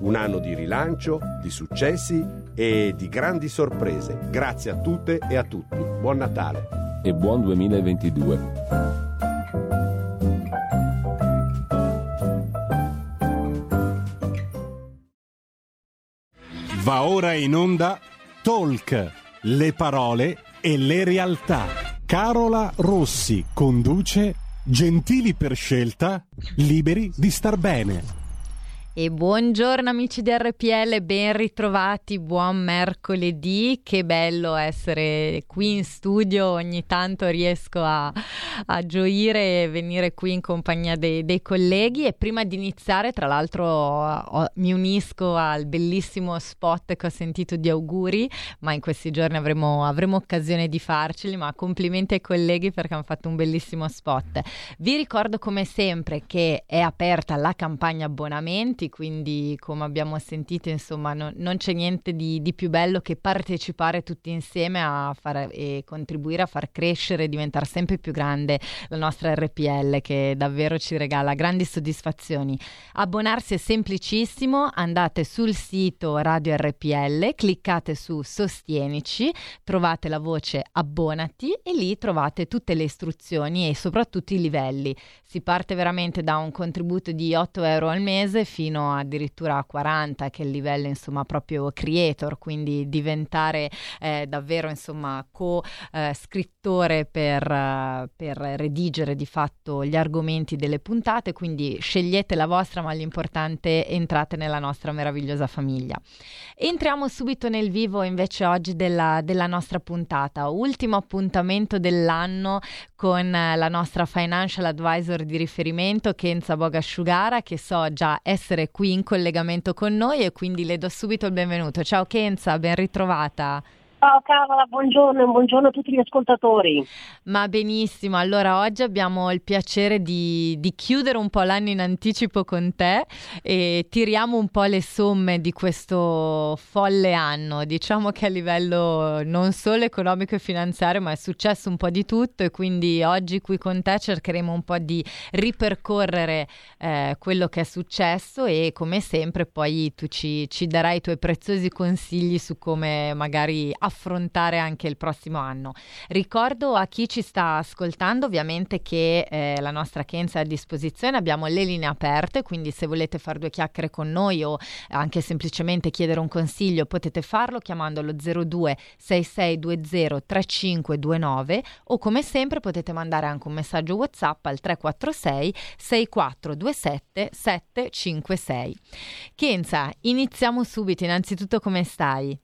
un anno di rilancio, di successi e di grandi sorprese. Grazie a tutte e a tutti. Buon Natale e buon 2022. Va ora in onda Talk, le parole e le realtà. Carola Rossi conduce Gentili per scelta, liberi di star bene. E buongiorno amici di RPL, ben ritrovati, buon mercoledì, che bello essere qui in studio, ogni tanto riesco a, a gioire e venire qui in compagnia dei, dei colleghi e prima di iniziare tra l'altro ho, mi unisco al bellissimo spot che ho sentito di auguri, ma in questi giorni avremo, avremo occasione di farceli, ma complimenti ai colleghi perché hanno fatto un bellissimo spot. Vi ricordo come sempre che è aperta la campagna abbonamenti tutti, quindi come abbiamo sentito, insomma, no, non c'è niente di, di, più bello che partecipare tutti insieme a fare, e contribuire a far crescere e diventare sempre più grande la nostra RPL che davvero ci regala grandi soddisfazioni. Abbonarsi è semplicissimo, andate sul sito Radio RPL, cliccate su Sostienici, trovate la voce abbonati e lì trovate tutte le istruzioni e soprattutto i livelli. Si parte veramente da un contributo di 8 euro al mese fino fino addirittura a 40, che è il livello insomma proprio creator, quindi diventare eh, davvero insomma co-scrittore per, per redigere di fatto gli argomenti delle puntate, quindi scegliete la vostra, ma l'importante è entrate nella nostra meravigliosa famiglia. Entriamo subito nel vivo invece oggi della, della nostra puntata, ultimo appuntamento dell'anno con la nostra financial advisor di riferimento Kenza Bogasciugara che so già essere qui in collegamento con noi e quindi le do subito il benvenuto. Ciao Kenza, ben ritrovata. Ciao Carola, buongiorno, buongiorno a tutti gli ascoltatori. Ma benissimo, allora oggi abbiamo il piacere di, di, chiudere un po' l'anno in anticipo con te e tiriamo un po' le somme di questo folle anno. Diciamo che a livello non solo economico e finanziario, ma è successo un po' di tutto e quindi oggi qui con te cercheremo un po' di ripercorrere eh, quello che è successo e come sempre poi tu ci, ci darai i tuoi preziosi consigli su come magari affrontare anche il prossimo anno. Ricordo a chi ci sta ascoltando ovviamente che eh, la nostra Kenza è a disposizione, abbiamo le linee aperte, quindi se volete fare due chiacchiere con noi o anche semplicemente chiedere un consiglio potete farlo chiamando lo 02 6620 3529 o come sempre potete mandare anche un messaggio WhatsApp al 346 6427 756. Kenza, iniziamo subito, innanzitutto come stai?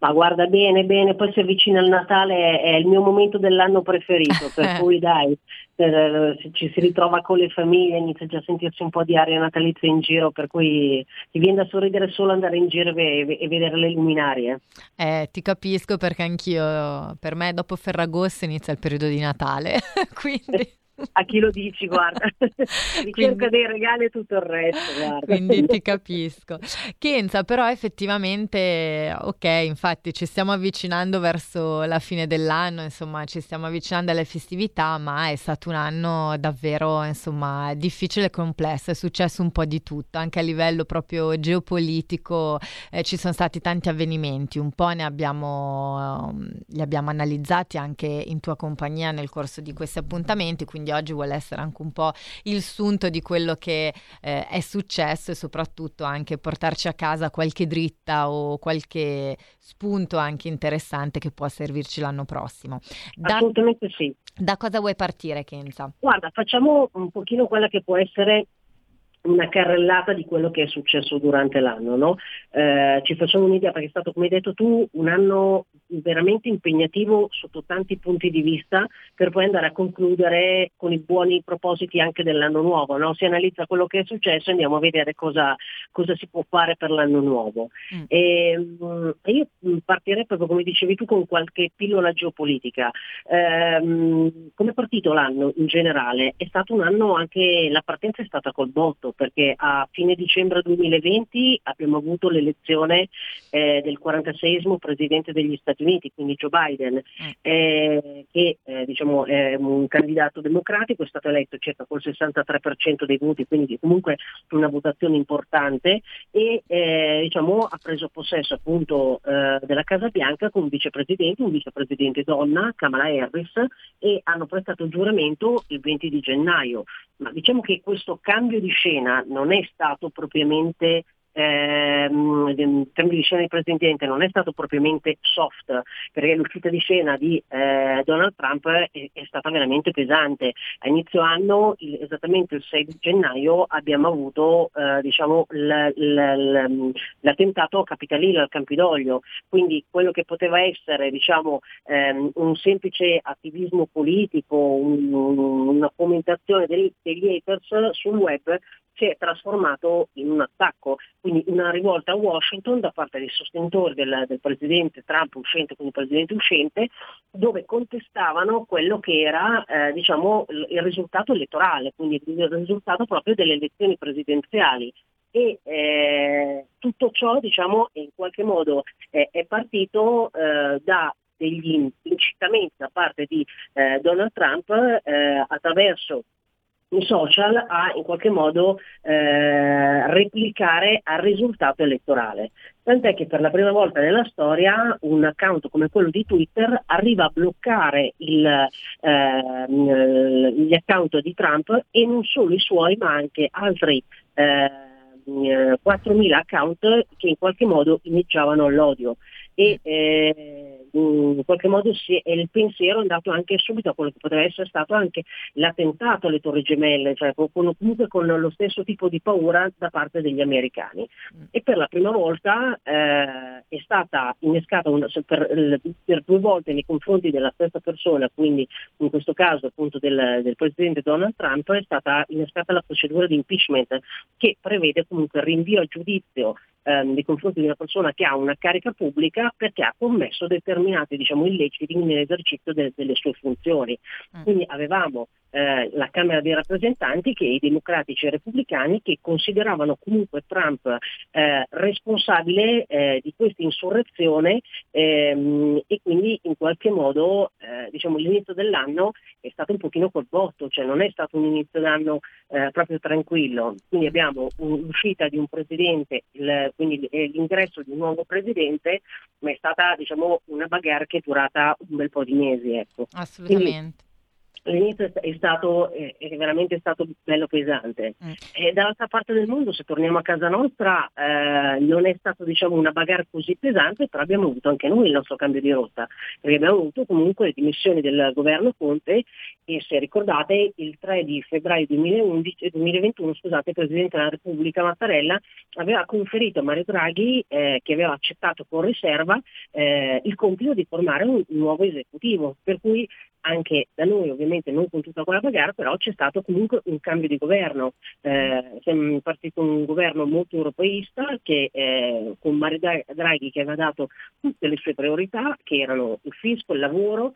Ma guarda bene, bene, poi si avvicina il Natale, è il mio momento dell'anno preferito, per cui dai, eh, ci si ritrova con le famiglie, inizia già a sentirsi un po' di aria natalizia in giro, per cui ti viene da sorridere solo andare in giro e, e vedere le luminarie. Eh, ti capisco perché anch'io, per me dopo Ferragosto inizia il periodo di Natale, quindi a chi lo dici, guarda, ricerca quindi, dei regali e tutto il resto, guarda. Quindi ti capisco. Kenza, però effettivamente, ok, infatti ci stiamo avvicinando verso la fine dell'anno, insomma, ci stiamo avvicinando alle festività, ma è stato un anno davvero, insomma, difficile e complesso, è successo un po' di tutto, anche a livello proprio geopolitico eh, ci sono stati tanti avvenimenti, un po' ne abbiamo, li abbiamo analizzati anche in tua compagnia nel corso di questi appuntamenti, quindi oggi vuole essere anche un po' il sunto di quello che eh, è successo e soprattutto anche portarci a casa qualche dritta o qualche spunto anche interessante che può servirci l'anno prossimo. Da, Assolutamente sì. Da cosa vuoi partire, Kenza? Guarda, facciamo un pochino quella che può essere una carrellata di quello che è successo durante l'anno. No? Eh, ci facciamo un'idea perché è stato, come hai detto tu, un anno veramente impegnativo sotto tanti punti di vista per poi andare a concludere con i buoni propositi anche dell'anno nuovo. No? Si analizza quello che è successo e andiamo a vedere cosa, cosa si può fare per l'anno nuovo. Mm. E, um, io partirei proprio, come dicevi tu, con qualche pillola geopolitica. Um, come è partito l'anno in generale? È stato un anno anche, la partenza è stata col botto perché a fine dicembre 2020 abbiamo avuto l'elezione eh, del 46 presidente degli Stati Stati Uniti, quindi Joe Biden, mm. eh, che eh, diciamo, è un candidato democratico, è stato eletto circa col 63% dei voti, quindi comunque una votazione importante e eh, diciamo, ha preso possesso appunto eh, della Casa Bianca con un vicepresidente, un vicepresidente donna, Kamala Harris, e hanno prestato giuramento il 20 di gennaio. Ma diciamo che questo cambio di scena non è stato propriamente in termini di scena di presidente non è stato propriamente soft, perché l'uscita di scena di eh, Donald Trump è, è, stata veramente pesante. A inizio anno, il, esattamente il 6 gennaio, abbiamo avuto eh, diciamo, l, l, l, l'attentato a Capitolino, al Campidoglio, quindi quello che poteva essere diciamo, ehm, un semplice attivismo politico, un, una commentazione degli, degli haters sul web si è trasformato in un attacco, quindi una rivolta a Washington da parte dei sostenitori del, del presidente Trump uscente, quindi presidente uscente, dove contestavano quello che era eh, diciamo, il risultato elettorale, quindi il risultato proprio delle elezioni presidenziali. E eh, tutto ciò diciamo, in qualche modo eh, è partito eh, da degli incitamenti da parte di eh, Donald Trump eh, attraverso i social a in qualche modo eh, replicare al risultato elettorale. Tant'è che per la prima volta nella storia un account come quello di Twitter arriva a bloccare il, eh, gli account di Trump e non solo i suoi ma anche altri eh, 4.000 account che in qualche modo iniziavano l'odio e eh, in qualche modo si è, il pensiero è andato anche subito a quello che potrebbe essere stato anche l'attentato alle torri gemelle, cioè con, comunque con lo stesso tipo di paura da parte degli americani. Mm. E per la prima volta eh, è stata innescata una, per, per, due volte nei confronti della stessa persona, quindi in questo caso appunto del, del presidente Donald Trump, è stata innescata la procedura di impeachment che prevede comunque il rinvio a giudizio ehm, nei confronti di una persona che ha una carica pubblica perché ha commesso determinati diciamo, illeciti nell'esercizio de- delle sue funzioni. Mm. Quindi avevamo eh, la Camera dei rappresentanti che i democratici e i repubblicani che consideravano comunque Trump eh, responsabile eh, di questa insurrezione ehm, e quindi in qualche modo eh, diciamo, l'inizio dell'anno è stato un pochino col botto, cioè non è stato un inizio d'anno eh, proprio tranquillo. Quindi abbiamo l'uscita di un presidente, il, quindi l'ingresso di un nuovo presidente, ma è stata diciamo, una bagarre che è durata un bel po' di mesi. Ecco. Assolutamente. Quindi, L'inizio è stato è veramente stato bello pesante. Mm. E dall'altra parte del mondo, se torniamo a casa nostra, eh, non è stato diciamo, una bagarre così pesante, però abbiamo avuto anche noi il nostro cambio di rotta, perché abbiamo avuto comunque le dimissioni del governo Conte e se ricordate il 3 di febbraio 2011, 2021 scusate, il Presidente della Repubblica Mattarella aveva conferito a Mario Draghi, eh, che aveva accettato con riserva, eh, il compito di formare un nuovo esecutivo, per cui anche da noi ovviamente non con tutta quella bagarre, però c'è stato comunque un cambio di governo. Eh, siamo partiti con un governo molto europeista che eh, con Mario Draghi che aveva dato tutte le sue priorità, che erano il fisco, il lavoro,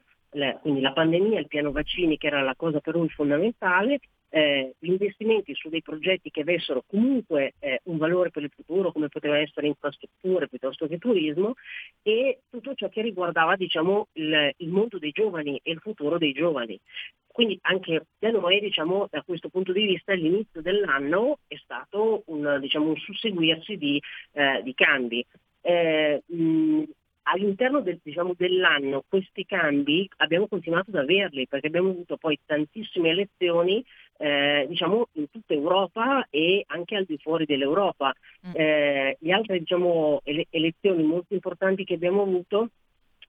quindi la pandemia, il piano vaccini che era la cosa per noi fondamentale, eh, gli investimenti su dei progetti che avessero comunque eh, un valore per il futuro, come poteva essere infrastrutture piuttosto che turismo, e tutto ciò che riguardava diciamo, il, il mondo dei giovani e il futuro dei giovani. Quindi anche da noi, diciamo, da questo punto di vista, l'inizio dell'anno è stato un, diciamo, un susseguirsi di, eh, di cambi. Eh, mh, all'interno del, diciamo, dell'anno questi cambi abbiamo continuato ad averli perché abbiamo avuto poi tantissime elezioni eh, diciamo, in tutta Europa e anche al di fuori dell'Europa. Mm. Eh, le altre diciamo, ele- elezioni molto importanti che abbiamo avuto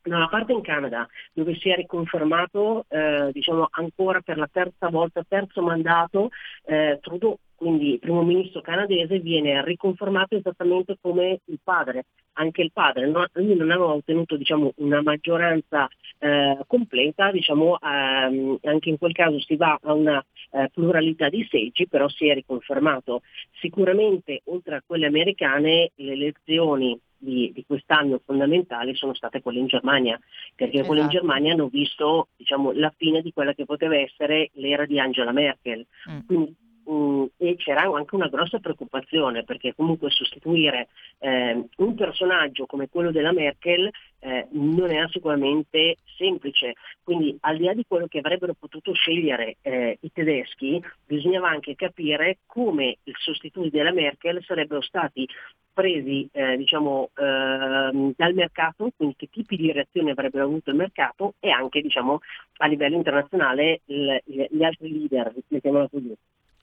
da una parte in Canada, dove si è riconfermato eh, diciamo, ancora per la terza volta, terzo mandato, eh, Trudeau, quindi primo ministro canadese, viene riconfermato esattamente come il padre, anche il padre. No, lui non aveva ottenuto diciamo, una maggioranza eh, completa, diciamo, ehm, anche in quel caso si va a una eh, pluralità di seggi, però si è riconfermato. Sicuramente, oltre a quelle americane, le elezioni di, di, quest'anno fondamentali sono state quelle in Germania, perché esatto. quelle in esatto. Germania hanno visto diciamo, la fine di quella che poteva essere l'era di Angela Merkel. Mm. Quindi Mm, e c'era anche una grossa preoccupazione perché comunque sostituire eh, un personaggio come quello della Merkel eh, non era sicuramente semplice. Quindi al di là di quello che avrebbero potuto scegliere eh, i tedeschi, bisognava anche capire come i sostituti della Merkel sarebbero stati presi eh, diciamo, eh, dal mercato, quindi che tipi di reazioni avrebbero avuto il mercato e anche diciamo, a livello internazionale il, gli altri leader, mettiamola così.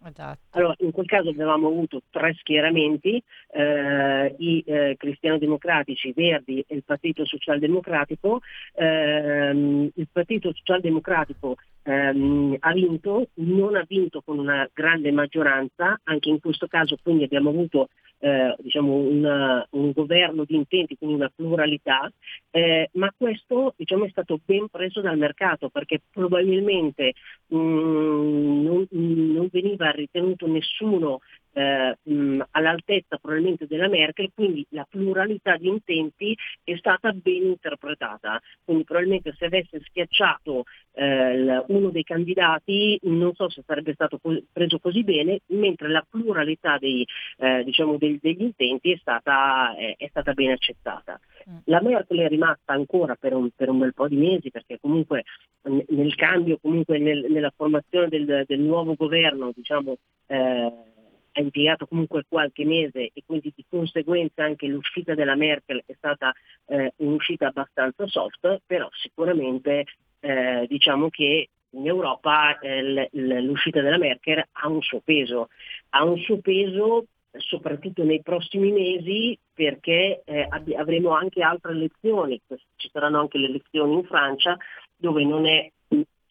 Esatto. Allora, in quel caso avevamo avuto tre schieramenti, eh, i eh, cristiano-democratici, i Verdi e il Partito Socialdemocratico. Eh, il Partito Socialdemocratico ehm, ha vinto, non ha vinto con una grande maggioranza, anche in questo caso quindi abbiamo avuto eh, diciamo una, un governo di intenti, quindi una pluralità, eh, ma questo diciamo, è stato ben preso dal mercato perché probabilmente mh, mm, non, non, veniva ritenuto nessuno eh, mh, all'altezza probabilmente della Merkel, quindi la pluralità di intenti è stata ben interpretata. Quindi probabilmente se avesse schiacciato eh, uno dei candidati non so se sarebbe stato co- preso così bene, mentre la pluralità dei, eh, diciamo dei, degli intenti è stata, è stata ben accettata. Mm. La Merkel è rimasta ancora per un, per un, bel po' di mesi perché comunque nel cambio, comunque nel, nella formazione del, del, nuovo governo, diciamo, eh, ha impiegato comunque qualche mese e quindi di conseguenza anche l'uscita della Merkel è stata eh, un'uscita abbastanza soft, però sicuramente eh, diciamo che in Europa eh, l'uscita della Merkel ha un suo peso, ha un suo peso soprattutto nei prossimi mesi perché eh, avremo anche altre elezioni, ci saranno anche le elezioni in Francia dove non è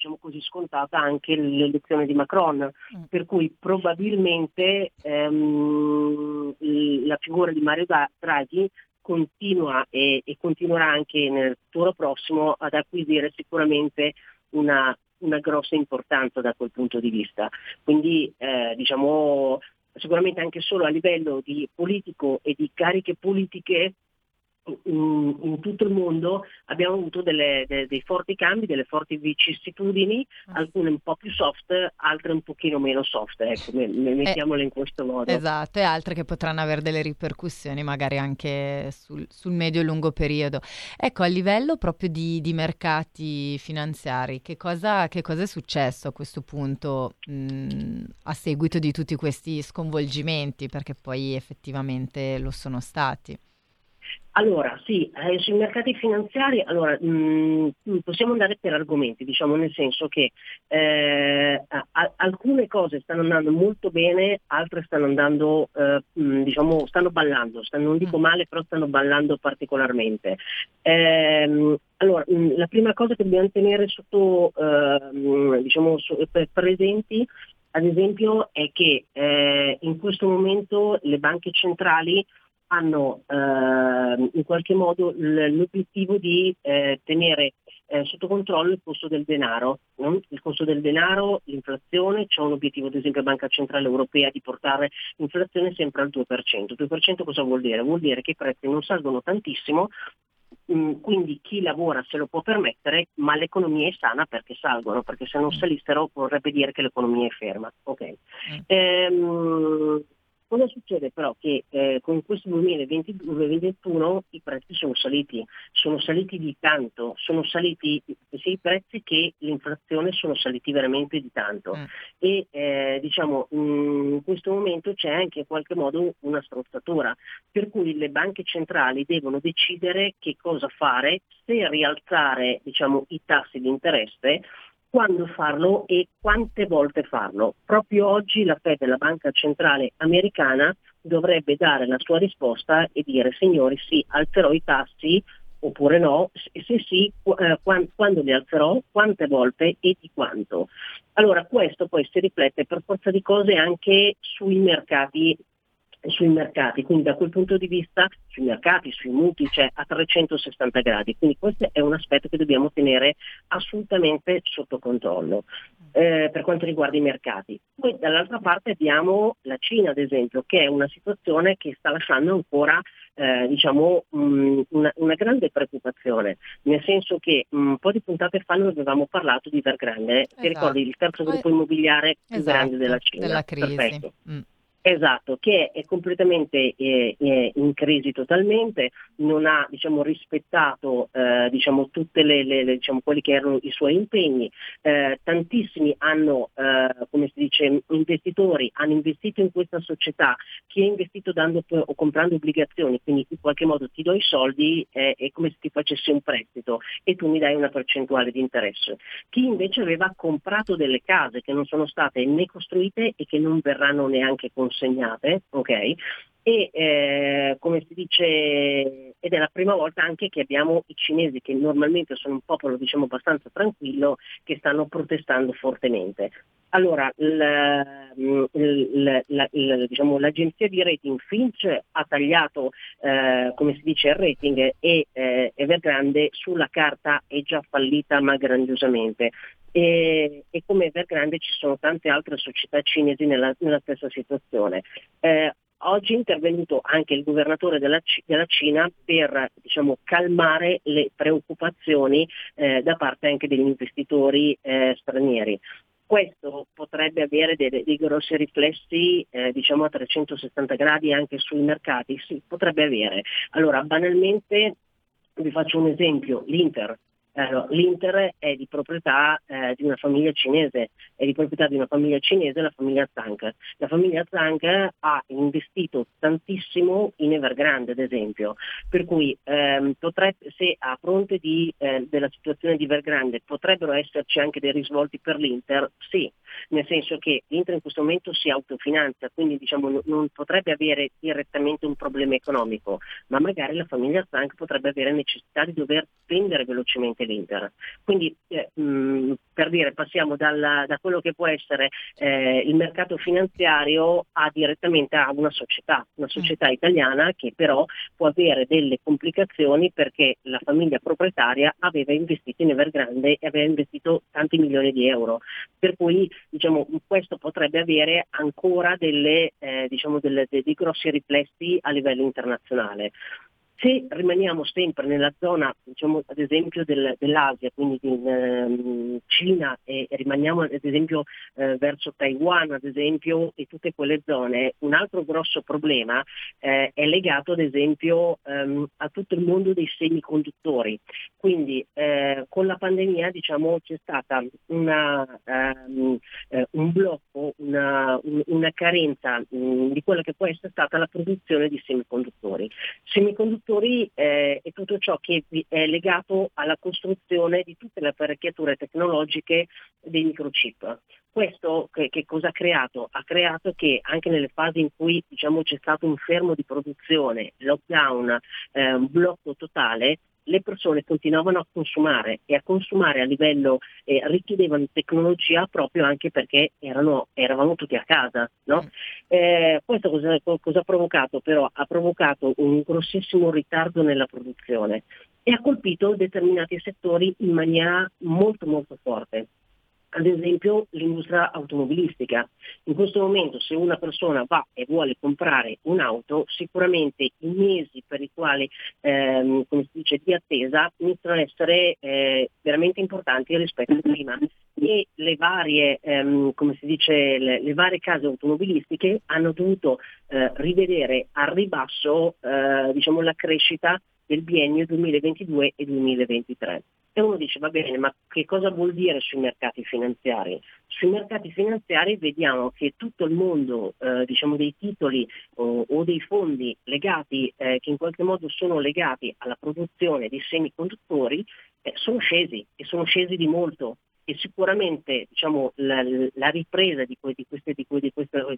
diciamo così, scontata anche l'elezione di Macron, mm. per cui probabilmente ehm, la figura di Mario Draghi continua e, e, continuerà anche nel futuro prossimo ad acquisire sicuramente una, una grossa importanza da quel punto di vista. Quindi eh, diciamo sicuramente anche solo a livello di politico e di cariche politiche in, in, tutto il mondo abbiamo avuto delle, de, dei forti cambi, delle forti vicissitudini, ah. alcune un po' più soft, altre un pochino meno soft, ecco, eh, mettiamole in questo modo. Esatto, e altre che potranno avere delle ripercussioni magari anche sul, sul medio e lungo periodo. Ecco, a livello proprio di, di mercati finanziari, che cosa, che cosa, è successo a questo punto mh, a seguito di tutti questi sconvolgimenti, perché poi effettivamente lo sono stati? Allora, sì, eh, sui mercati finanziari allora, mh, mm, possiamo andare per argomenti, diciamo nel senso che eh, a- alcune cose stanno andando molto bene, altre stanno andando, eh, mh, mm, diciamo, stanno ballando, stanno, non dico mm. male, però stanno ballando particolarmente. Ehm, allora, mh, la prima cosa che dobbiamo tenere sotto, ehm, diciamo, su- presenti ad esempio è che eh, in questo momento le banche centrali hanno eh, in qualche modo l'obiettivo di eh, tenere eh, sotto controllo il costo del denaro. No? Il costo del denaro, l'inflazione, c'è un obiettivo ad esempio Banca Centrale Europea di portare l'inflazione sempre al 2%. Il 2% cosa vuol dire? Vuol dire che i prezzi non salgono tantissimo, mm, quindi chi lavora se lo può permettere, ma l'economia è sana perché salgono, perché se non mm. salissero vorrebbe dire che l'economia è ferma. Okay. Mm. Ehm, Cosa succede però? Che eh, con questo 2021 i prezzi sono saliti, sono saliti di tanto, sono saliti sia i prezzi che l'inflazione sono saliti veramente di tanto mm. e eh, diciamo in questo momento c'è anche in qualche modo una strozzatura, per cui le banche centrali devono decidere che cosa fare, se rialzare diciamo, i tassi di interesse quando farlo e quante volte farlo. Proprio oggi la Fed, la banca centrale americana, dovrebbe dare la sua risposta e dire signori sì, alzerò i tassi oppure no, se sì, eh, quando li alzerò, quante volte e di quanto. Allora questo poi si riflette per forza di cose anche sui mercati sui mercati, quindi da quel punto di vista sui mercati, sui mutui c'è a 360 gradi, quindi questo è un aspetto che dobbiamo tenere assolutamente sotto controllo eh, per quanto riguarda i mercati. Poi dall'altra parte abbiamo la Cina ad esempio, che è una situazione che sta lasciando ancora eh, diciamo, mh, una, una, grande preoccupazione, nel senso che mh, un po' di puntate fa noi avevamo parlato di Evergrande, esatto. ti ricordi il terzo gruppo immobiliare più esatto, grande della Cina. Della crisi. Perfetto. Mm. Esatto, che è completamente eh, in crisi totalmente, non ha diciamo, rispettato eh, diciamo, tutti diciamo, quelli che erano i suoi impegni, eh, tantissimi hanno, eh, come si dice, investitori hanno investito in questa società, chi ha investito dando o comprando obbligazioni, quindi in qualche modo ti do i soldi eh, è come se ti facessi un prestito e tu mi dai una percentuale di interesse. Chi invece aveva comprato delle case che non sono state né costruite e che non verranno neanche conseguite, consegnate, ok? E eh, come si dice, ed è la prima volta anche che abbiamo i cinesi, che normalmente sono un popolo diciamo abbastanza tranquillo, che stanno protestando fortemente. Allora, il, il, la, il, diciamo, l'agenzia di rating Finch ha tagliato, eh, come si dice, il rating e eh, Evergrande sulla carta è già fallita ma grandiosamente e, e, come Evergrande ci sono tante altre società cinesi nella, nella stessa situazione. Eh, oggi è intervenuto anche il governatore della, della Cina per diciamo, calmare le preoccupazioni eh, da parte anche degli investitori eh, stranieri. Questo potrebbe avere dei, dei grossi riflessi eh, diciamo a 360 gradi anche sui mercati? Sì, potrebbe avere. Allora, banalmente vi faccio un esempio, l'Inter allora, L'Inter è di proprietà eh, di una famiglia cinese, è di proprietà di una famiglia cinese, la famiglia Zhang. La famiglia Zhang ha investito tantissimo in Evergrande, ad esempio, per cui ehm, potrebbe, se a fronte di, eh, della situazione di Evergrande potrebbero esserci anche dei risvolti per l'Inter, sì, nel senso che l'Inter in questo momento si autofinanzia, quindi diciamo, non potrebbe avere direttamente un problema economico, ma magari la famiglia Zhang potrebbe avere necessità di dover vendere velocemente anche l'Inter. Quindi eh, mh, per dire passiamo dalla, da quello che può essere eh, il mercato finanziario a direttamente a una società, una società mm. italiana che però può avere delle complicazioni perché la famiglia proprietaria aveva investito in Evergrande e aveva investito tanti milioni di euro. Per cui diciamo, questo potrebbe avere ancora delle, eh, diciamo, delle, dei grossi riflessi a livello internazionale. Se rimaniamo sempre nella zona, diciamo, ad esempio del, dell'Asia, quindi in eh, Cina e, e, rimaniamo ad esempio eh, verso Taiwan, ad esempio, e tutte quelle zone, un altro grosso problema eh, è legato ad esempio ehm, a tutto il mondo dei semiconduttori. Quindi eh, con la pandemia diciamo, c'è stata una, um, un blocco, una, un, una carenza um, di quella che può essere stata la produzione di semiconduttori. Semiconduttori eh, è tutto ciò che è legato alla costruzione di tutte le apparecchiature tecnologiche dei microchip. Questo che, che, cosa ha creato? Ha creato che anche nelle fasi in cui diciamo, c'è stato un fermo di produzione, lockdown, eh, blocco totale, le persone continuavano a consumare e a consumare a livello, eh, richiedevano tecnologia proprio anche perché erano, eravamo tutti a casa. No? Mm. Eh, questo cosa, cosa, ha provocato però? Ha provocato un grossissimo ritardo nella produzione e ha colpito determinati settori in maniera molto molto forte ad esempio l'industria automobilistica. In questo momento se una persona va e vuole comprare un'auto, sicuramente i mesi per i quali ehm, come si dice, di attesa iniziano ad essere eh, veramente importanti rispetto a prima e le varie, ehm, come si dice, le, le, varie case automobilistiche hanno dovuto eh, rivedere a ribasso eh, diciamo, la crescita del biennio 2022 e 2023. E uno dice va bene, ma che cosa vuol dire sui mercati finanziari? Sui mercati finanziari vediamo che tutto il mondo eh, diciamo dei titoli o, o, dei fondi legati, eh, che in qualche modo sono legati alla produzione di semiconduttori, eh, sono scesi e sono scesi di molto e sicuramente diciamo, la, la, ripresa di, di, queste, di, di questo,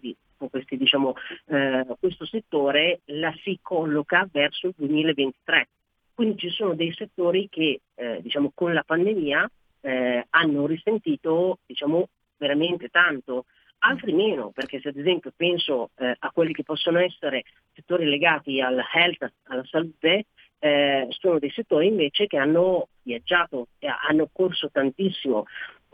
questi, diciamo, eh, questo settore la si colloca verso il 2023 quindi ci sono dei settori che eh, diciamo, con la pandemia eh, hanno risentito diciamo, veramente tanto, altri meno, perché se ad esempio penso eh, a quelli che possono essere settori legati al health, alla salute, eh, sono dei settori invece che hanno viaggiato, hanno corso tantissimo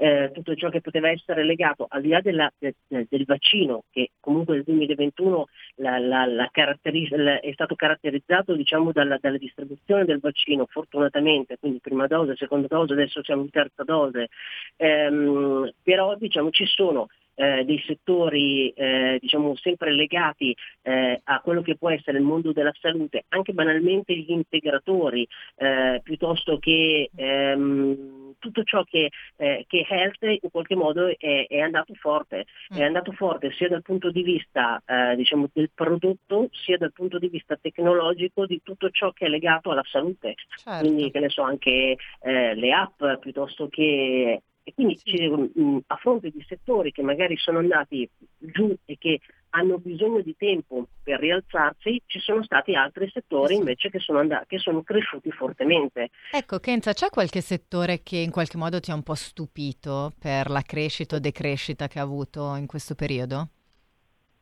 eh, tutto ciò che poteva essere legato, al di là della, del, del, vaccino, che comunque nel 2021 la, la, la è stato caratterizzato diciamo, dalla, dalla, distribuzione del vaccino, fortunatamente, quindi prima dose, seconda dose, adesso siamo in terza dose, ehm, però diciamo, ci sono eh, dei settori eh, diciamo sempre legati eh, a quello che può essere il mondo della salute, anche banalmente gli integratori, eh, piuttosto che ehm, tutto ciò che, eh, che health in qualche modo è, è andato forte, mm. è andato forte sia dal punto di vista eh, diciamo, del prodotto sia dal punto di vista tecnologico di tutto ciò che è legato alla salute. Certo. Quindi che ne so anche le app piuttosto che e quindi sì. A fronte di settori che magari sono andati giù e che hanno bisogno di tempo per rialzarsi, ci sono stati altri settori invece che sono, andati, che sono cresciuti fortemente. Ecco, Kenza, c'è qualche settore che in qualche modo ti ha un po' stupito per la crescita o decrescita che ha avuto in questo periodo?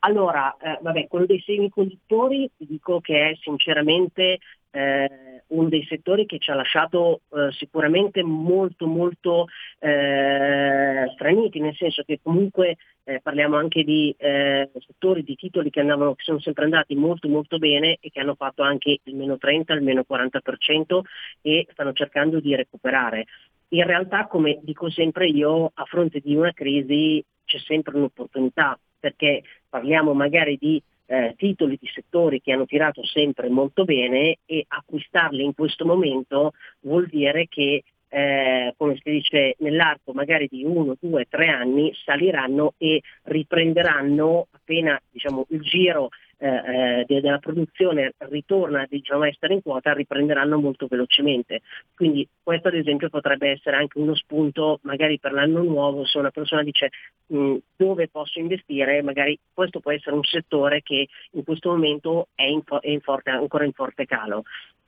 Allora, eh, vabbè, quello dei semiconduttori dico che è sinceramente eh, uno dei settori che ci ha lasciato eh, sicuramente molto molto eh, straniti, nel senso che comunque eh, parliamo anche di eh, settori, di titoli che, andavano, che sono sempre andati molto molto bene e che hanno fatto anche il meno 30, il meno 40% e stanno cercando di recuperare. In realtà, come dico sempre io, a fronte di una crisi c'è sempre un'opportunità, perché parliamo magari di eh, titoli di settori che hanno tirato sempre molto bene e acquistarli in questo momento vuol dire che eh, come si dice nell'arco magari di uno, due, tre anni saliranno e riprenderanno appena diciamo, il giro eh, eh della produzione ritorna diciamo, a essere in quota, riprenderanno molto velocemente. Quindi questo ad esempio potrebbe essere anche uno spunto magari per l'anno nuovo, se una persona dice mh, mm, dove posso investire, magari questo può essere un settore che in questo momento è, in, è in forte, ancora in forte calo.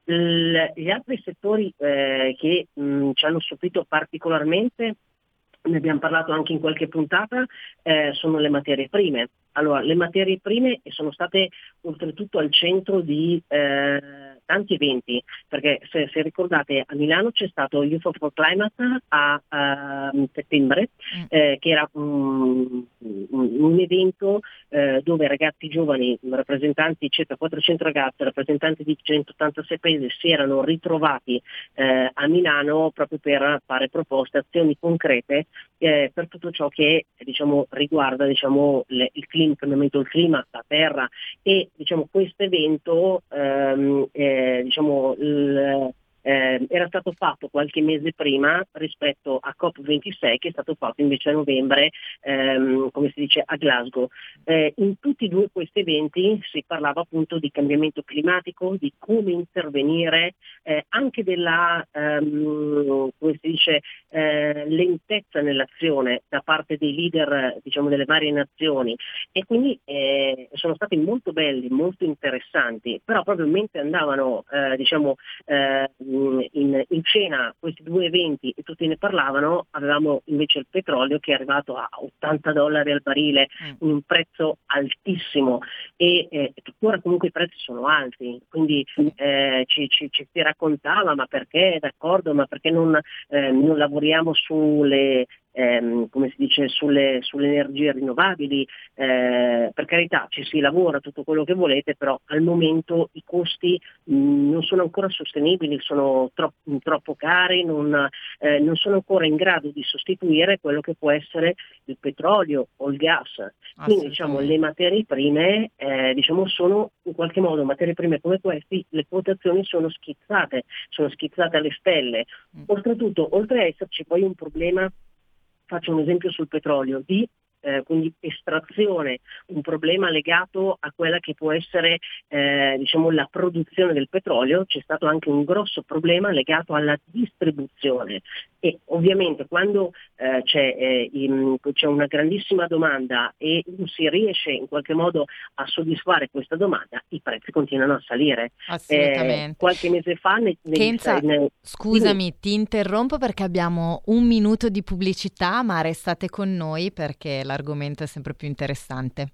L- gli altri settori eh, che mh, mm, ci hanno stupito particolarmente ne abbiamo parlato anche in qualche puntata, eh, sono le materie prime. Allora, le materie prime sono state oltretutto al centro di eh, tanti eventi, perché se, se, ricordate a Milano c'è stato Youth for Climate a, a settembre, mm. eh, che era un, un evento eh, dove ragazzi giovani, rappresentanti, circa 400 ragazzi, rappresentanti di 186 paesi si erano ritrovati eh, a Milano proprio per fare proposte, azioni concrete eh, per tutto ciò che diciamo, riguarda diciamo, le, il clima clima, cambiamento del clima, la terra e diciamo, questo evento ehm, eh, diciamo, il, eh, era stato fatto qualche mese prima rispetto a COP26 che è stato fatto invece a novembre, ehm, come si dice, a Glasgow. Eh, in tutti e due questi eventi si parlava appunto di cambiamento climatico, di come intervenire, eh, anche della ehm, come si dice, eh, lentezza nell'azione da parte dei leader diciamo, delle varie nazioni e quindi eh, sono stati molto belli, molto interessanti, però proprio mentre andavano eh, diciamo, in, in, cena questi due eventi e tutti ne parlavano, avevamo invece il petrolio che è arrivato a 80 dollari al barile, mm. un prezzo altissimo e eh, tuttora comunque i prezzi sono alti, quindi eh, ci, ci, ci, si raccontava ma perché d'accordo, ma perché non, eh, non lavoriamo sulle ehm, come si dice, sulle, sulle energie rinnovabili, eh, per carità ci si lavora tutto quello che volete, però al momento i costi mh, mm, non sono ancora sostenibili, sono tro- troppo cari, non, eh, non, sono ancora in grado di sostituire quello che può essere il petrolio o il gas. Quindi diciamo, le materie prime eh, diciamo, sono in qualche modo materie prime come queste, le quotazioni sono schizzate, sono schizzate alle stelle. Mm. Oltretutto, oltre a esserci poi un problema faccio un esempio sul petrolio, di eh, quindi estrazione, un problema legato a quella che può essere eh, diciamo, la produzione del petrolio, c'è stato anche un grosso problema legato alla distribuzione e ovviamente quando eh, c'è, eh, in, c'è, una grandissima domanda e non si riesce in qualche modo a soddisfare questa domanda, i prezzi continuano a salire. Assolutamente. Eh, qualche mese fa... Ne, Kenza, ne, scusami, ne... ti interrompo perché abbiamo un minuto di pubblicità, ma restate con noi perché l'argomento è sempre più interessante.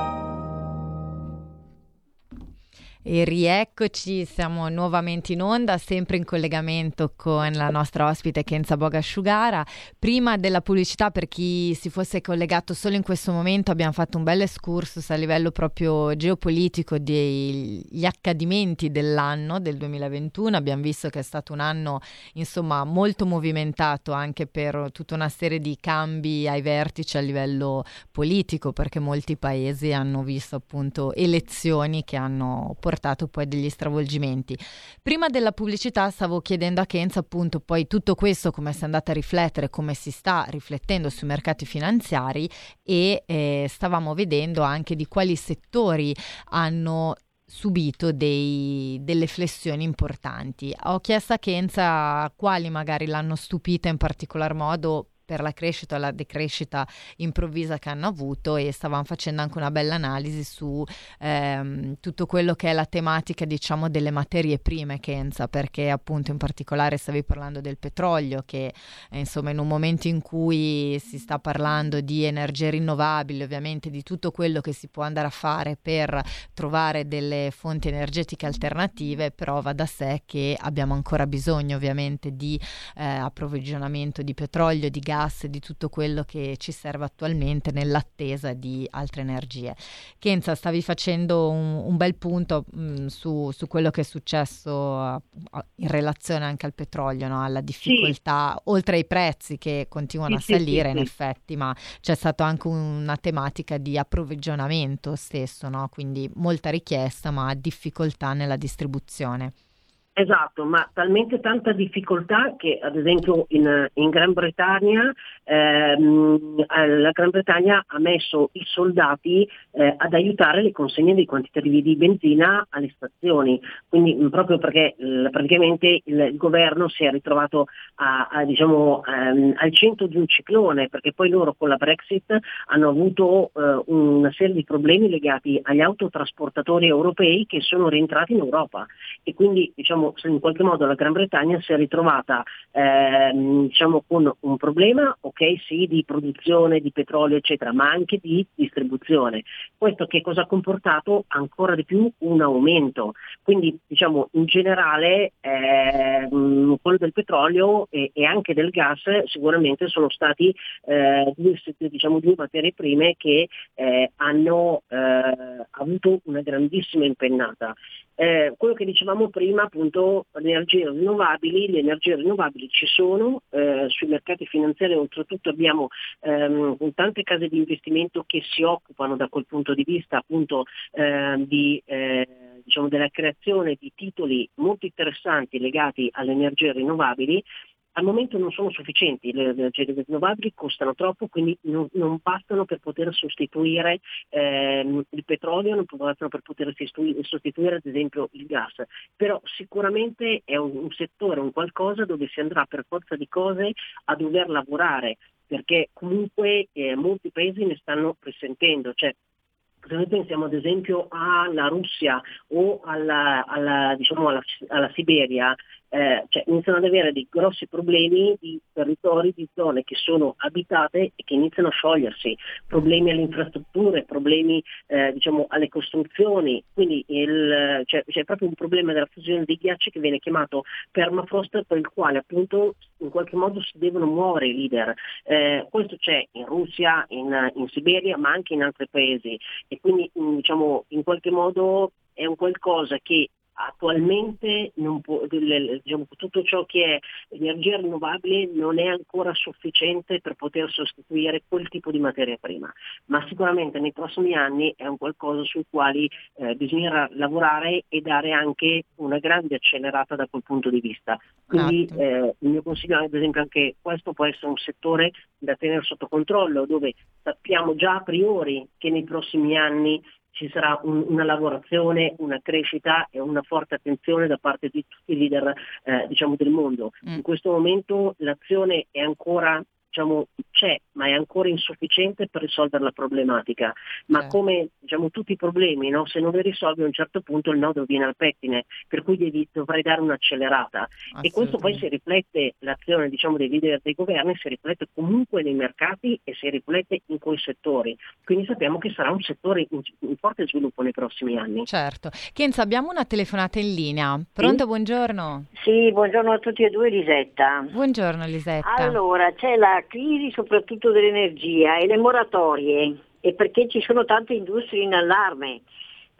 E rieccoci, siamo nuovamente in onda, sempre in collegamento con la nostra ospite Kenza Bogasciugara. Prima della pubblicità, per chi si fosse collegato solo in questo momento, abbiamo fatto un bel excursus a livello proprio geopolitico degli accadimenti dell'anno del 2021. Abbiamo visto che è stato un anno, insomma, molto movimentato anche per tutta una serie di cambi ai vertici a livello politico, perché molti paesi hanno visto appunto elezioni che hanno portato portato poi degli stravolgimenti. Prima della pubblicità stavo chiedendo a Kenza appunto poi tutto questo come si è andata a riflettere, come si sta riflettendo sui mercati finanziari e eh, stavamo vedendo anche di quali settori hanno subito dei, delle flessioni importanti. Ho chiesto a Kenza quali magari l'hanno stupita in particolar modo per la crescita o la decrescita improvvisa che hanno avuto e stavamo facendo anche una bella analisi su ehm, tutto quello che è la tematica diciamo delle materie prime Kenza perché appunto in particolare stavi parlando del petrolio che eh, insomma in un momento in cui si sta parlando di energie rinnovabili ovviamente di tutto quello che si può andare a fare per trovare delle fonti energetiche alternative però va da sé che abbiamo ancora bisogno ovviamente di eh, approvvigionamento di petrolio di gas gas, di tutto quello che ci serve attualmente nell'attesa di altre energie. Kenza, stavi facendo un, un bel punto mh, mm, su, su, quello che è successo uh, in relazione anche al petrolio, no? alla difficoltà, sì. oltre ai prezzi che continuano sì, a salire sì, in effetti, ma c'è stata anche una tematica di approvvigionamento stesso, no? quindi molta richiesta ma difficoltà nella distribuzione. Esatto, ma talmente tanta difficoltà che ad esempio in, in Gran Bretagna ehm, eh, la Gran Bretagna ha messo i soldati eh, ad aiutare le consegne dei quantitativi di benzina alle stazioni, quindi proprio perché l, praticamente il, il, governo si è ritrovato a, a, diciamo, ehm, al centro di un ciclone, perché poi loro con la Brexit hanno avuto eh, una serie di problemi legati agli autotrasportatori europei che sono rientrati in Europa. E quindi diciamo, diciamo, in qualche modo la Gran Bretagna si è ritrovata ehm, diciamo, con un problema, ok, sì, di produzione di petrolio, eccetera, ma anche di distribuzione. Questo che cosa ha comportato? Ancora di più un aumento. Quindi, diciamo, in generale ehm, quello del petrolio e, e, anche del gas sicuramente sono stati eh, due, diciamo, due, materie prime che eh, hanno eh, avuto una grandissima impennata. Eh, quello che dicevamo prima, appunto, le energie rinnovabili, le energie rinnovabili ci sono eh, sui mercati finanziari, oltretutto abbiamo ehm, tante case di investimento che si occupano da quel punto di vista appunto eh, di, eh, diciamo, della creazione di titoli molto interessanti legati alle energie rinnovabili al momento non sono sufficienti, le energie rinnovabili costano troppo, quindi non, non bastano per poter sostituire ehm, il petrolio, non bastano per poter sostituire ad esempio il gas, però sicuramente è un, un settore, un qualcosa dove si andrà per forza di cose a dover lavorare, perché comunque eh, molti paesi ne stanno risentendo, cioè se noi pensiamo ad esempio alla Russia o alla, alla, diciamo alla, alla Siberia, eh, cioè iniziano ad avere dei grossi problemi di territori, di zone che sono abitate e che iniziano a sciogliersi, problemi alle infrastrutture, problemi eh, diciamo, alle costruzioni, quindi il, cioè, c'è proprio un problema della fusione dei ghiacci che viene chiamato permafrost per il quale appunto in qualche modo si devono muovere i leader. Eh, questo c'è in Russia, in, in, Siberia, ma anche in altri paesi. E quindi diciamo, in qualche modo è un qualcosa che attualmente può, diciamo, tutto ciò che è energia rinnovabile non è ancora sufficiente per poter sostituire quel tipo di materia prima, ma sicuramente nei prossimi anni è un qualcosa sul quale eh, bisognerà lavorare e dare anche una grande accelerata da quel punto di vista. Quindi esatto. eh, il mio consiglio è ad esempio anche questo può essere un settore da tenere sotto controllo dove sappiamo già a priori che nei prossimi anni ci sarà un, una lavorazione, una crescita e una forte attenzione da parte di tutti i leader eh, diciamo del mondo. Mm. In questo momento l'azione è ancora diciamo, c'è, ma è ancora insufficiente per risolvere la problematica. Ma Certo. come diciamo, tutti i problemi, no? se non li risolvi a un certo punto il nodo viene al pettine, per cui devi, dovrai dare un'accelerata. E questo poi si riflette, l'azione diciamo, dei leader dei governi si riflette comunque nei mercati e si riflette in quei settori. Quindi sappiamo che sarà un settore in, in forte sviluppo nei prossimi anni. Certo. Kenza, abbiamo una telefonata in linea. Pronto, buongiorno. Sì, buongiorno a tutti e due, Lisetta. Buongiorno Lisetta. Allora, c'è la crisi soprattutto dell'energia e le moratorie, e perché ci sono tante industrie in allarme.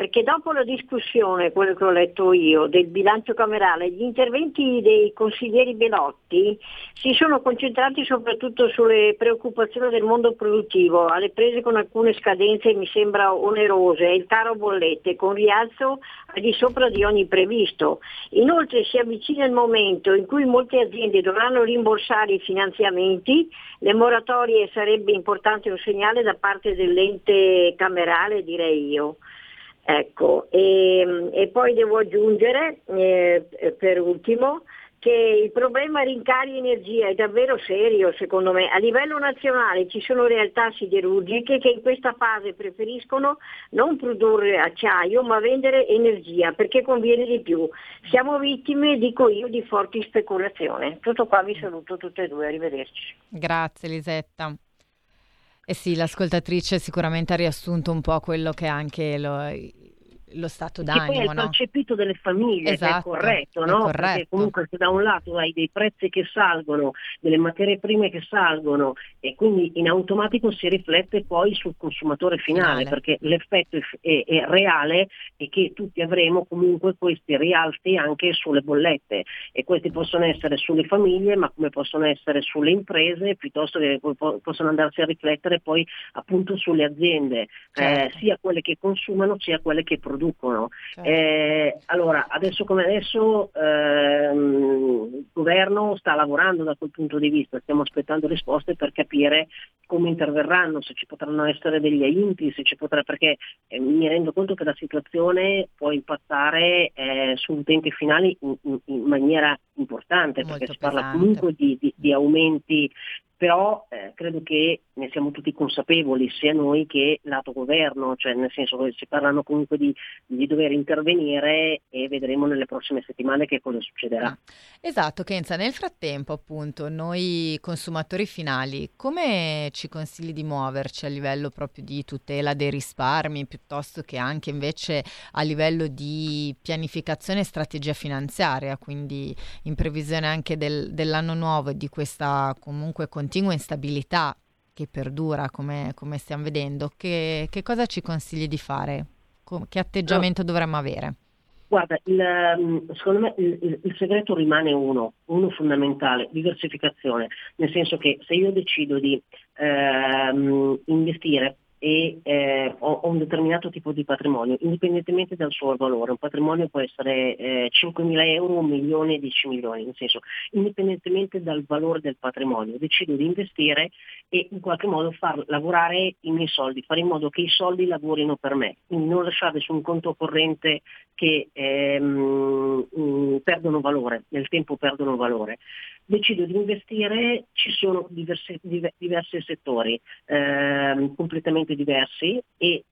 Perché dopo la discussione, quello che ho letto io, del bilancio camerale, gli interventi dei consiglieri Belotti si sono concentrati soprattutto sulle preoccupazioni del mondo produttivo, alle prese con alcune scadenze mi sembra onerose, il caro bollette con rialzo al di sopra di ogni previsto. Inoltre si avvicina il momento in cui molte aziende dovranno rimborsare i finanziamenti, le moratorie sarebbe importante un segnale da parte dell'ente camerale, direi io. Ecco, e, e poi devo aggiungere eh, per ultimo che il problema rincari energia è davvero serio secondo me. A livello nazionale ci sono realtà siderurgiche che in questa fase preferiscono non produrre acciaio ma vendere energia perché conviene di più. Siamo vittime, dico io, di forti speculazioni. Tutto qua vi saluto tutte e due, arrivederci. Grazie Lisetta. Eh sì, l'ascoltatrice sicuramente ha riassunto un po' quello che anche lo, lo stato Che poi è d'animo, il no? percepito delle famiglie, che è Esatto, corretto, è no? corretto. Perché comunque se da un lato hai dei prezzi che salgono, delle materie prime che salgono e quindi in automatico si riflette poi sul consumatore finale, Finale. perché l'effetto è, è- è reale e che tutti avremo comunque questi rialzi anche sulle bollette e questi possono essere sulle famiglie ma come possono essere sulle imprese piuttosto che po- po- possono andarsi a riflettere poi appunto sulle aziende, Certo. eh, sia quelle che consumano sia quelle che producono. Eh, allora, adesso come adesso ehm, il governo sta lavorando da quel punto di vista, stiamo aspettando risposte per capire come interverranno, se ci potranno essere degli aiuti, se ci potrà, perché eh, mi rendo conto che la situazione può impattare eh, su utenti finali in, in- in maniera importante, perché Molto si parla pesante. comunque di, di- di aumenti però eh, credo che ne siamo tutti consapevoli, sia noi che lato governo, cioè nel senso che si parlano comunque di, di dover intervenire e vedremo nelle prossime settimane che cosa succederà. Esatto, Kenza, nel frattempo appunto noi consumatori finali come ci consigli di muoverci a livello proprio di tutela dei risparmi piuttosto che anche invece a livello di pianificazione e strategia finanziaria, quindi in previsione anche del- dell'anno nuovo e di questa comunque continua instabilità che perdura come, come stiamo vedendo, che, che cosa ci consigli di fare? Co- che atteggiamento dovremmo avere? Guarda, il, ehm, secondo me il, il- il segreto rimane uno, uno fondamentale, diversificazione, nel senso che se io decido di ehm, investire e eh, ho, ho un determinato tipo di patrimonio, indipendentemente dal suo valore, un patrimonio può essere eh, 5.000 euro, un milione, 10 milioni, nel senso, indipendentemente dal valore del patrimonio, decido di investire e in qualche modo far lavorare i miei soldi, fare in modo che i soldi lavorino per me, quindi non lasciarli su un conto corrente che ehm, mh, perdono valore, nel tempo perdono valore. Decido di investire, ci sono diversi, diver- diversi settori ehm, completamente diversi e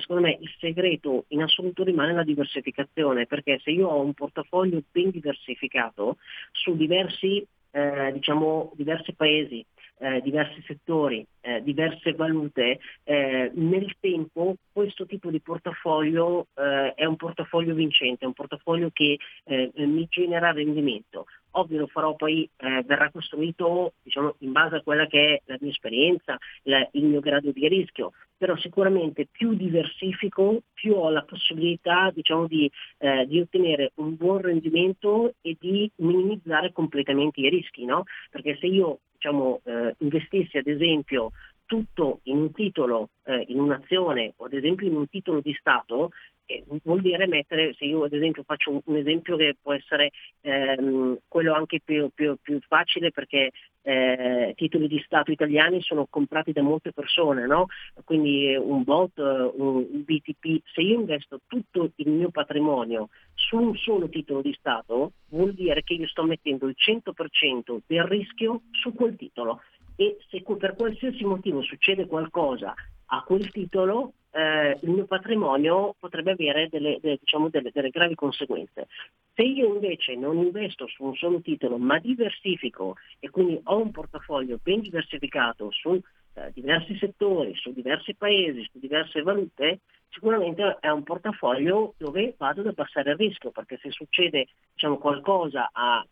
secondo me il segreto in assoluto rimane la diversificazione, perché se io ho un portafoglio ben diversificato su diversi, eh, diciamo, diversi paesi, eh, diversi settori, eh, diverse valute, eh, nel tempo questo tipo di portafoglio eh, è un portafoglio vincente, è un portafoglio che eh, mi genera rendimento. Ovvio lo farò poi, eh, verrà costruito diciamo, in base a quella che è la mia esperienza, la- il mio grado di rischio, però sicuramente più diversifico, più ho la possibilità diciamo, di, eh, di ottenere un buon rendimento e di minimizzare completamente i rischi, no? perché se io diciamo, eh, investissi ad esempio tutto in un titolo, eh, in un'azione o ad esempio in un titolo di Stato, eh, vuol dire mettere, se io ad esempio faccio un, esempio che può essere ehm, quello anche più, più- più facile perché eh, titoli di Stato italiani sono comprati da molte persone, no? quindi un bot, un BTP, se io investo tutto il mio patrimonio su un solo titolo di Stato, vuol dire che io sto mettendo il 100% del rischio su quel titolo e se per qualsiasi motivo succede qualcosa a quel titolo, eh, il mio patrimonio potrebbe avere delle, delle, diciamo, delle, delle, gravi conseguenze. Se io invece non investo su un solo titolo, ma diversifico e quindi ho un portafoglio ben diversificato su eh, diversi settori, su diversi paesi, su diverse valute, sicuramente è un portafoglio dove vado ad abbassare il rischio, perché se succede diciamo, qualcosa a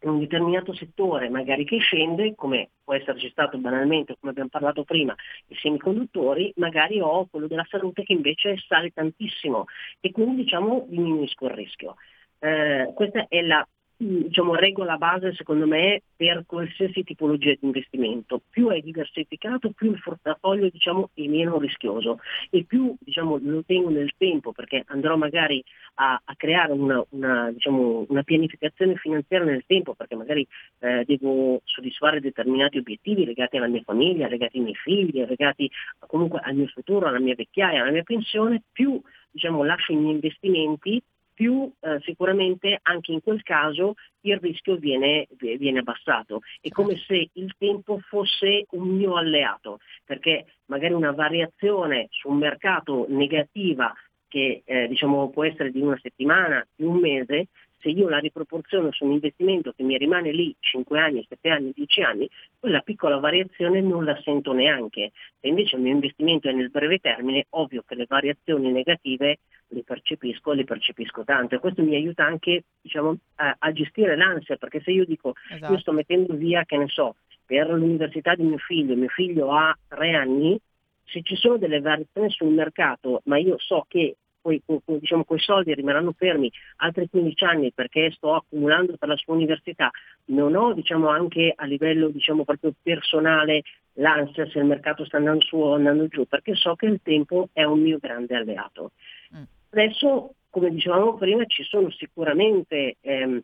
un determinato settore magari che scende, come può esserci stato banalmente, come abbiamo parlato prima, i semiconduttori, magari ho quello della salute che invece sale tantissimo e quindi diciamo diminuisco il rischio. Eh, questa è la diciamo, regola base secondo me per qualsiasi tipologia di investimento. Più è diversificato, più il portafoglio diciamo, è meno rischioso e più diciamo, lo tengo nel tempo perché andrò magari a, a creare una, una, diciamo, una, pianificazione finanziaria nel tempo perché magari eh, devo soddisfare determinati obiettivi legati alla mia famiglia, legati ai miei figli, legati comunque al mio futuro, alla mia vecchiaia, alla mia pensione, più diciamo, lascio i miei investimenti più eh, sicuramente anche in quel caso il rischio viene, viene, abbassato. È come se il tempo fosse un mio alleato, perché magari una variazione su un mercato negativa che eh, diciamo, può essere di una settimana, di un mese, se io la riproporziono su un investimento che mi rimane lì 5 anni, 7 anni, 10 anni, quella piccola variazione non la sento neanche. Se invece il mio investimento è nel breve termine, ovvio che le variazioni negative le percepisco e le percepisco tanto e questo mi aiuta anche diciamo, a, a, gestire l'ansia, perché se io dico esatto. io sto mettendo via, che ne so, per l'università di mio figlio, mio figlio ha 3 anni, se ci sono delle variazioni sul mercato, ma io so che quei, diciamo, quei soldi rimarranno fermi altri 15 anni perché sto accumulando per la sua università, non ho diciamo, anche a livello diciamo, proprio personale l'ansia se il mercato sta andando su o andando giù, perché so che il tempo è un mio grande alleato. Mm. Adesso, come dicevamo prima, ci sono sicuramente, ehm,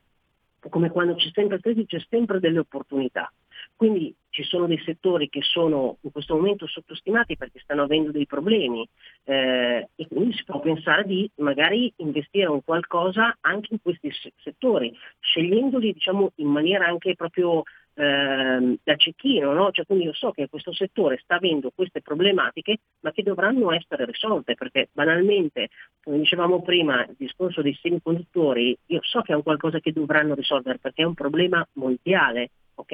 come quando c'è sempre crisi, c'è sempre delle opportunità. Quindi ci sono dei settori che sono in questo momento sottostimati perché stanno avendo dei problemi eh, e quindi si può pensare di magari investire in qualcosa anche in questi settori, scegliendoli diciamo, in maniera anche proprio eh, da cecchino, no? cioè, quindi io so che questo settore sta avendo queste problematiche ma che dovranno essere risolte perché banalmente, come dicevamo prima, il discorso dei semiconduttori, io so che è un qualcosa che dovranno risolvere perché è un problema mondiale ok?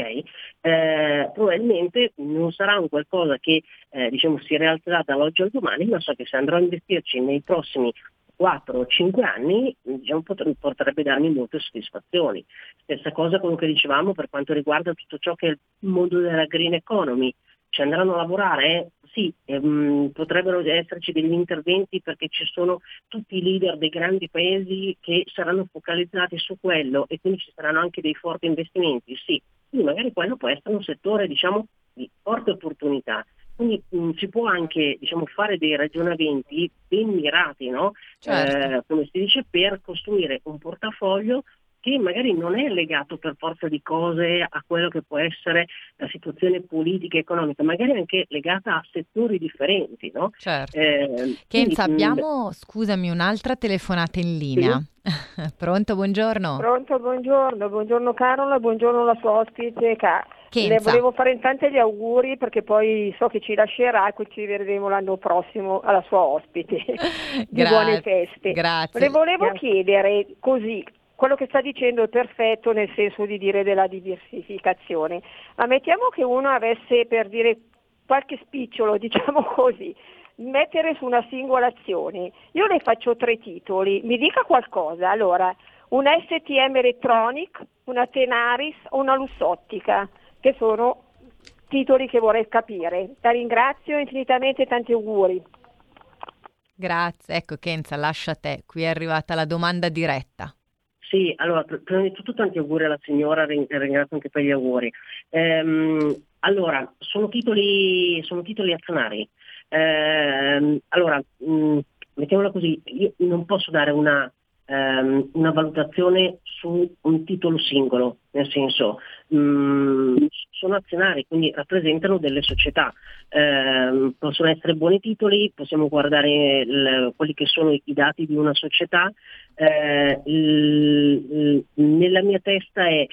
Eh, probabilmente non sarà un qualcosa che eh, diciamo, si rialzerà dall'oggi al domani, ma so che se andrò a investirci nei prossimi 4 o 5 anni diciamo, potrebbe darmi molte soddisfazioni. Stessa cosa quello che dicevamo per quanto riguarda tutto ciò che è il mondo della green economy. Ci andranno a lavorare? Sì, ehm, potrebbero esserci degli interventi perché ci sono tutti i leader dei grandi paesi che saranno focalizzati su quello e quindi ci saranno anche dei forti investimenti, sì, quindi magari quello può essere un settore diciamo, di forte opportunità. Quindi mh, si può anche diciamo, fare dei ragionamenti ben mirati, no? certo. eh, come si dice, per costruire un portafoglio che magari non è legato per forza di cose a quello che può essere la situazione politica e economica, magari anche legata a settori differenti. No? Certo. Eh, Kenza, quindi, mm, abbiamo, scusami, un'altra telefonata in linea. Sì? Pronto, buongiorno. Pronto, buongiorno, buongiorno Carola, buongiorno la sua ospite. Ca- Le volevo fare intanto gli auguri perché poi so che ci lascerà e ci vedremo l'anno prossimo alla sua ospite. Di buone feste. Grazie. Le volevo chiedere così, quello che sta dicendo è perfetto nel senso di dire della diversificazione, ma mettiamo che uno avesse per dire qualche spicciolo, diciamo così, mettere su una singola azione. Io le faccio tre titoli, mi dica qualcosa. Allora, una STM Electronic, una Tenaris o una Lussottica, che sono titoli che vorrei capire. La ringrazio infinitamente e tanti auguri. Grazie, ecco Kenza, lascia a te, qui è arrivata la domanda diretta. Sì, allora, prima di tutto tanti auguri alla signora, ringrazio anche per gli auguri. Ehm, allora, sono titoli, sono titoli azionari, eh, allora, mh, mm, mettiamola così, io non posso dare una, ehm, una valutazione su un titolo singolo, nel senso mh, mm, sono azionari, quindi rappresentano delle società, eh, possono essere buoni titoli, possiamo guardare il, quelli che sono i dati di una società, eh, il, nella mia testa è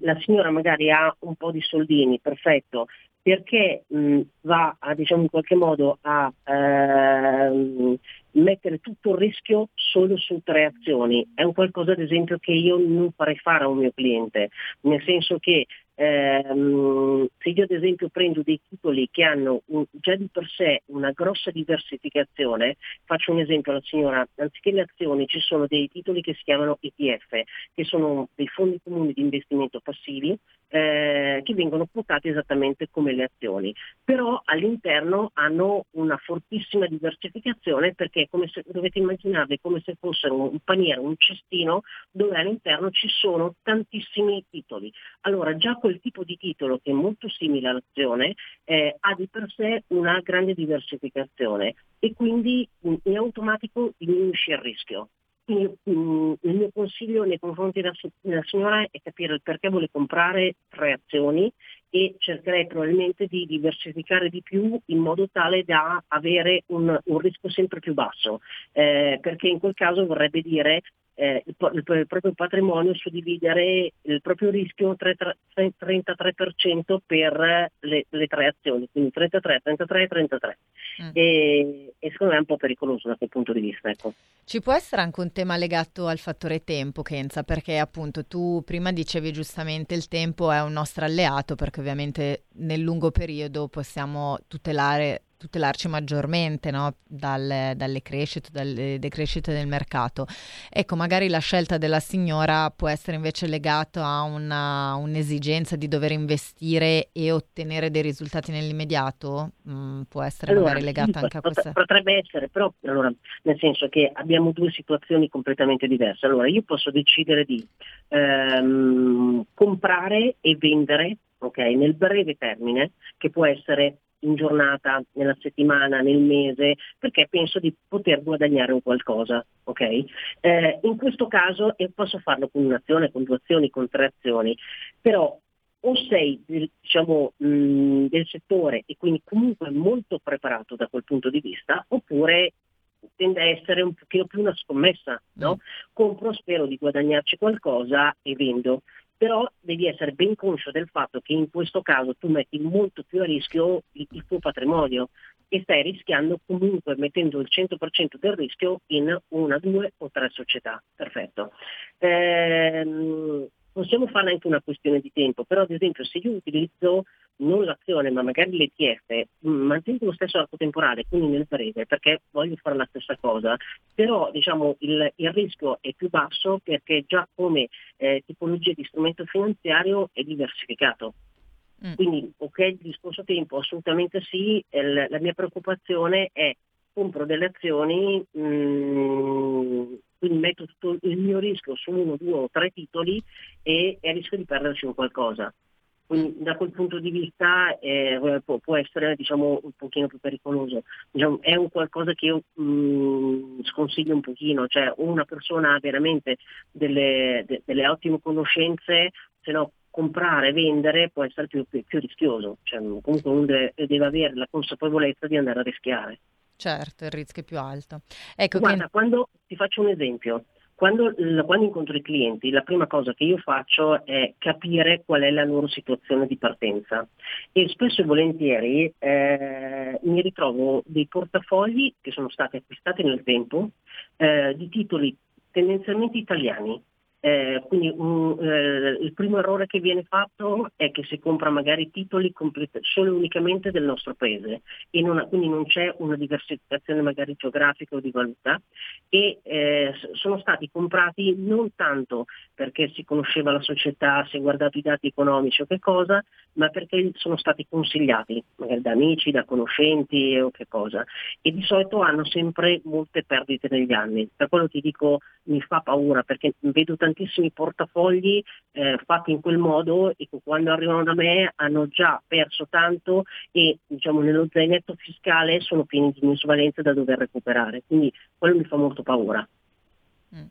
la signora magari ha un po' di soldini, perfetto, perché mh, va a, diciamo in qualche modo a ehm, mettere tutto il rischio solo su tre azioni. È un qualcosa ad esempio che io non farei fare a un mio cliente, nel senso che ehm, se io ad esempio prendo dei titoli che hanno un, già di per sé una grossa diversificazione, faccio un esempio alla signora, anziché le azioni ci sono dei titoli che si chiamano ETF, che sono dei fondi comuni di investimento passivi eh, che vengono quotati esattamente come le azioni, però all'interno hanno una fortissima diversificazione perché se, dovete immaginarvi come se fossero un paniere, un cestino dove all'interno ci sono tantissimi titoli. Allora già quel tipo di titolo che è molto simile all'azione eh, ha di per sé una grande diversificazione e quindi in, in automatico diminuisce il rischio. Quindi mh, mm, il mio consiglio nei confronti della, della, signora è capire il perché vuole comprare tre azioni e cercherei probabilmente di diversificare di più in modo tale da avere un, un rischio sempre più basso, eh, perché in quel caso vorrebbe dire eh, il, il, il, proprio patrimonio suddividere il proprio rischio 33% per le, le, tre azioni, quindi 33, 33 e 33. Mm. E, e, secondo me è un po' pericoloso da quel punto di vista. Ecco. Ci può essere anche un tema legato al fattore tempo, Kenza, perché appunto tu prima dicevi giustamente il tempo è un nostro alleato perché ovviamente nel lungo periodo possiamo tutelare tutelarci maggiormente no? Dal, dalle crescite, dalle decrescite del mercato. Ecco, magari la scelta della signora può essere invece legata a una, un'esigenza di dover investire e ottenere dei risultati nell'immediato? Mm, può essere allora, magari legata sì, anche a questa... Potrebbe essere, però allora, nel senso che abbiamo due situazioni completamente diverse. Allora, io posso decidere di ehm, comprare e vendere okay, nel breve termine, che può essere in giornata, nella settimana, nel mese, perché penso di poter guadagnare un qualcosa. Okay? Eh, in questo caso e posso farlo con un'azione, con due azioni, con tre azioni, però o sei diciamo, mh, del settore e quindi comunque molto preparato da quel punto di vista, oppure tende a essere un pochino più una scommessa, no? Mm. Compro, spero di guadagnarci qualcosa e vendo però devi essere ben conscio del fatto che in questo caso tu metti molto più a rischio il, il tuo patrimonio e stai rischiando comunque mettendo il 100% del rischio in una, due o tre società. Perfetto. Ehm, possiamo farne anche una questione di tempo, però ad esempio se io utilizzo non l'azione ma magari l'ETF, mm, mantengo lo stesso arco temporale, quindi nel breve, perché voglio fare la stessa cosa, però diciamo, il, il rischio è più basso perché già come eh, tipologia di strumento finanziario è diversificato. Mm. Quindi ok il discorso tempo, assolutamente sì, el, la mia preoccupazione è compro delle azioni, mh, mm, quindi metto tutto il mio rischio su uno, due o tre titoli e, e rischio di perderci un qualcosa. Quindi da quel punto di vista eh, può, può, essere diciamo, un pochino più pericoloso. Diciamo, è un qualcosa che io mh, mm, sconsiglio un pochino, cioè una persona ha veramente delle, de, delle ottime conoscenze, se no comprare e vendere può essere più, più, più rischioso, cioè, comunque uno deve, deve avere la consapevolezza di andare a rischiare. Certo, il rischio è più alto. Ecco Guarda, che... quando ti faccio un esempio, quando, quando, incontro i clienti, la prima cosa che io faccio è capire qual è la loro situazione di partenza. E spesso e volentieri eh, mi ritrovo dei portafogli che sono stati acquistati nel tempo eh, di titoli tendenzialmente italiani, eh, quindi un, eh, il primo errore che viene fatto è che si compra magari titoli completi, solo e unicamente del nostro paese e non, quindi non c'è una diversificazione magari geografica o di valuta e eh, sono stati comprati non tanto perché si conosceva la società, si è guardato i dati economici o che cosa, ma perché sono stati consigliati magari da amici, da conoscenti o che cosa e di solito hanno sempre molte perdite negli anni. Per quello ti dico mi fa paura perché vedo tanti tantissimi portafogli eh, fatti in quel modo e che quando arrivano da me hanno già perso tanto e diciamo, nello zainetto fiscale sono pieni di minusvalenze da dover recuperare. Quindi quello mi fa molto paura. Mm.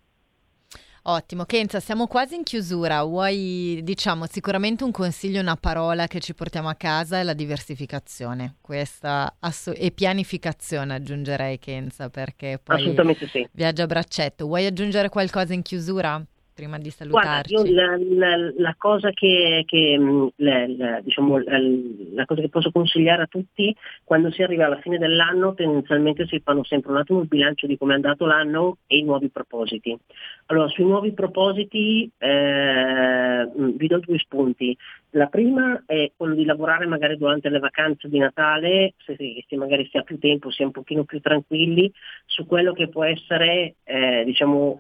Ottimo, Kenza, siamo quasi in chiusura. Vuoi, diciamo, sicuramente un consiglio, una parola che ci portiamo a casa è la diversificazione. Questa ass- e pianificazione aggiungerei, Kenza, perché poi Assolutamente sì. viaggia a braccetto. Vuoi aggiungere qualcosa in chiusura? Prima di Guarda, salutarci? io la, la- la cosa che, che, la- diciamo, la, cosa che posso consigliare a tutti, quando si arriva alla fine dell'anno, tendenzialmente si fanno sempre un attimo il bilancio di come è andato l'anno e i nuovi propositi. Allora, sui nuovi propositi eh, mh, vi do due spunti. La prima è quello di lavorare magari durante le vacanze di Natale, se, se magari si ha più tempo, si è un pochino più tranquilli, su quello che può essere eh, diciamo,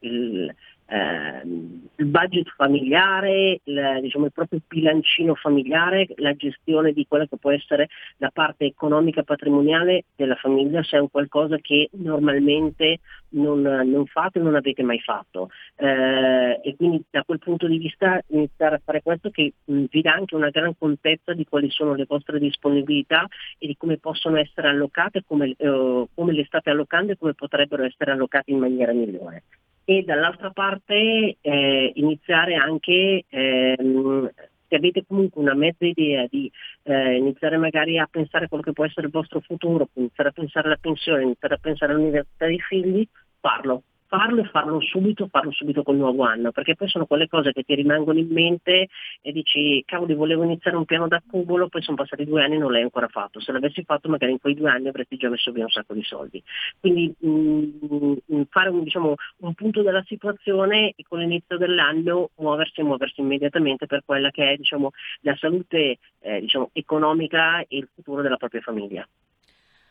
il- ehm, il budget familiare, il, diciamo, il proprio bilancino familiare, la gestione di quella che può essere la parte economica patrimoniale della famiglia, se è un qualcosa che normalmente non, non fate non avete mai fatto. Eh, e quindi da quel punto di vista iniziare a fare questo che mh, vi dà anche una gran contezza di quali sono le vostre disponibilità e di come possono essere allocate, come, eh, come le state allocando e come potrebbero essere allocate in maniera migliore e dall'altra parte eh, iniziare anche, ehm, se avete comunque una mezza idea di eh, iniziare magari a pensare a quello che può essere il vostro futuro, iniziare a pensare alla pensione, iniziare a pensare all'università dei figli, farlo. Farlo e farlo subito, farlo subito col nuovo anno, perché poi sono quelle cose che ti rimangono in mente e dici cavoli volevo iniziare un piano da cubolo, poi sono passati due anni e non l'hai ancora fatto. Se l'avessi fatto magari in quei due anni avresti già messo via un sacco di soldi. Quindi mh, fare un, diciamo, un punto della situazione e con l'inizio dell'anno muoversi e muoversi immediatamente per quella che è diciamo, la salute eh, diciamo, economica e il futuro della propria famiglia.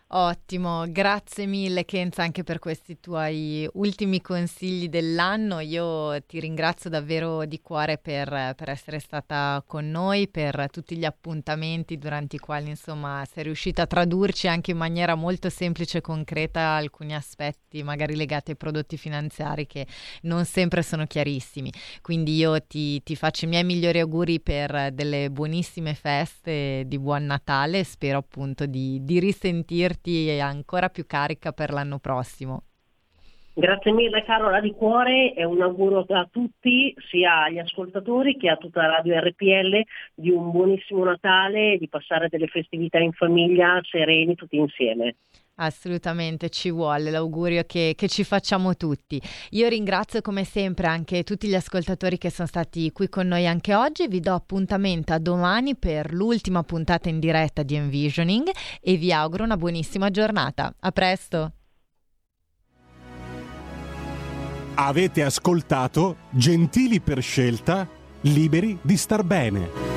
Ottimo, grazie mille Kenza anche per questi tuoi ultimi consigli dell'anno. Io ti ringrazio davvero di cuore per, per essere stata con noi, per tutti gli appuntamenti durante i quali insomma sei riuscita a tradurci anche in maniera molto semplice e concreta alcuni aspetti magari legati ai prodotti finanziari che non sempre sono chiarissimi. Quindi io ti, ti faccio i miei migliori auguri per delle buonissime feste di buon Natale spero appunto di, di risentirti ancora più carica per l'anno prossimo. Grazie mille Carola di cuore e un augurio a tutti, sia agli ascoltatori che a tutta la radio RPL, di un buonissimo Natale e di passare delle festività in famiglia sereni tutti insieme. Assolutamente ci vuole l'augurio che, che, ci facciamo tutti. Io ringrazio come sempre anche tutti gli ascoltatori che sono stati qui con noi anche oggi. Vi do appuntamento a domani per l'ultima puntata in diretta di Envisioning e vi auguro una buonissima giornata. A presto! Avete ascoltato Gentili per scelta, liberi di star bene.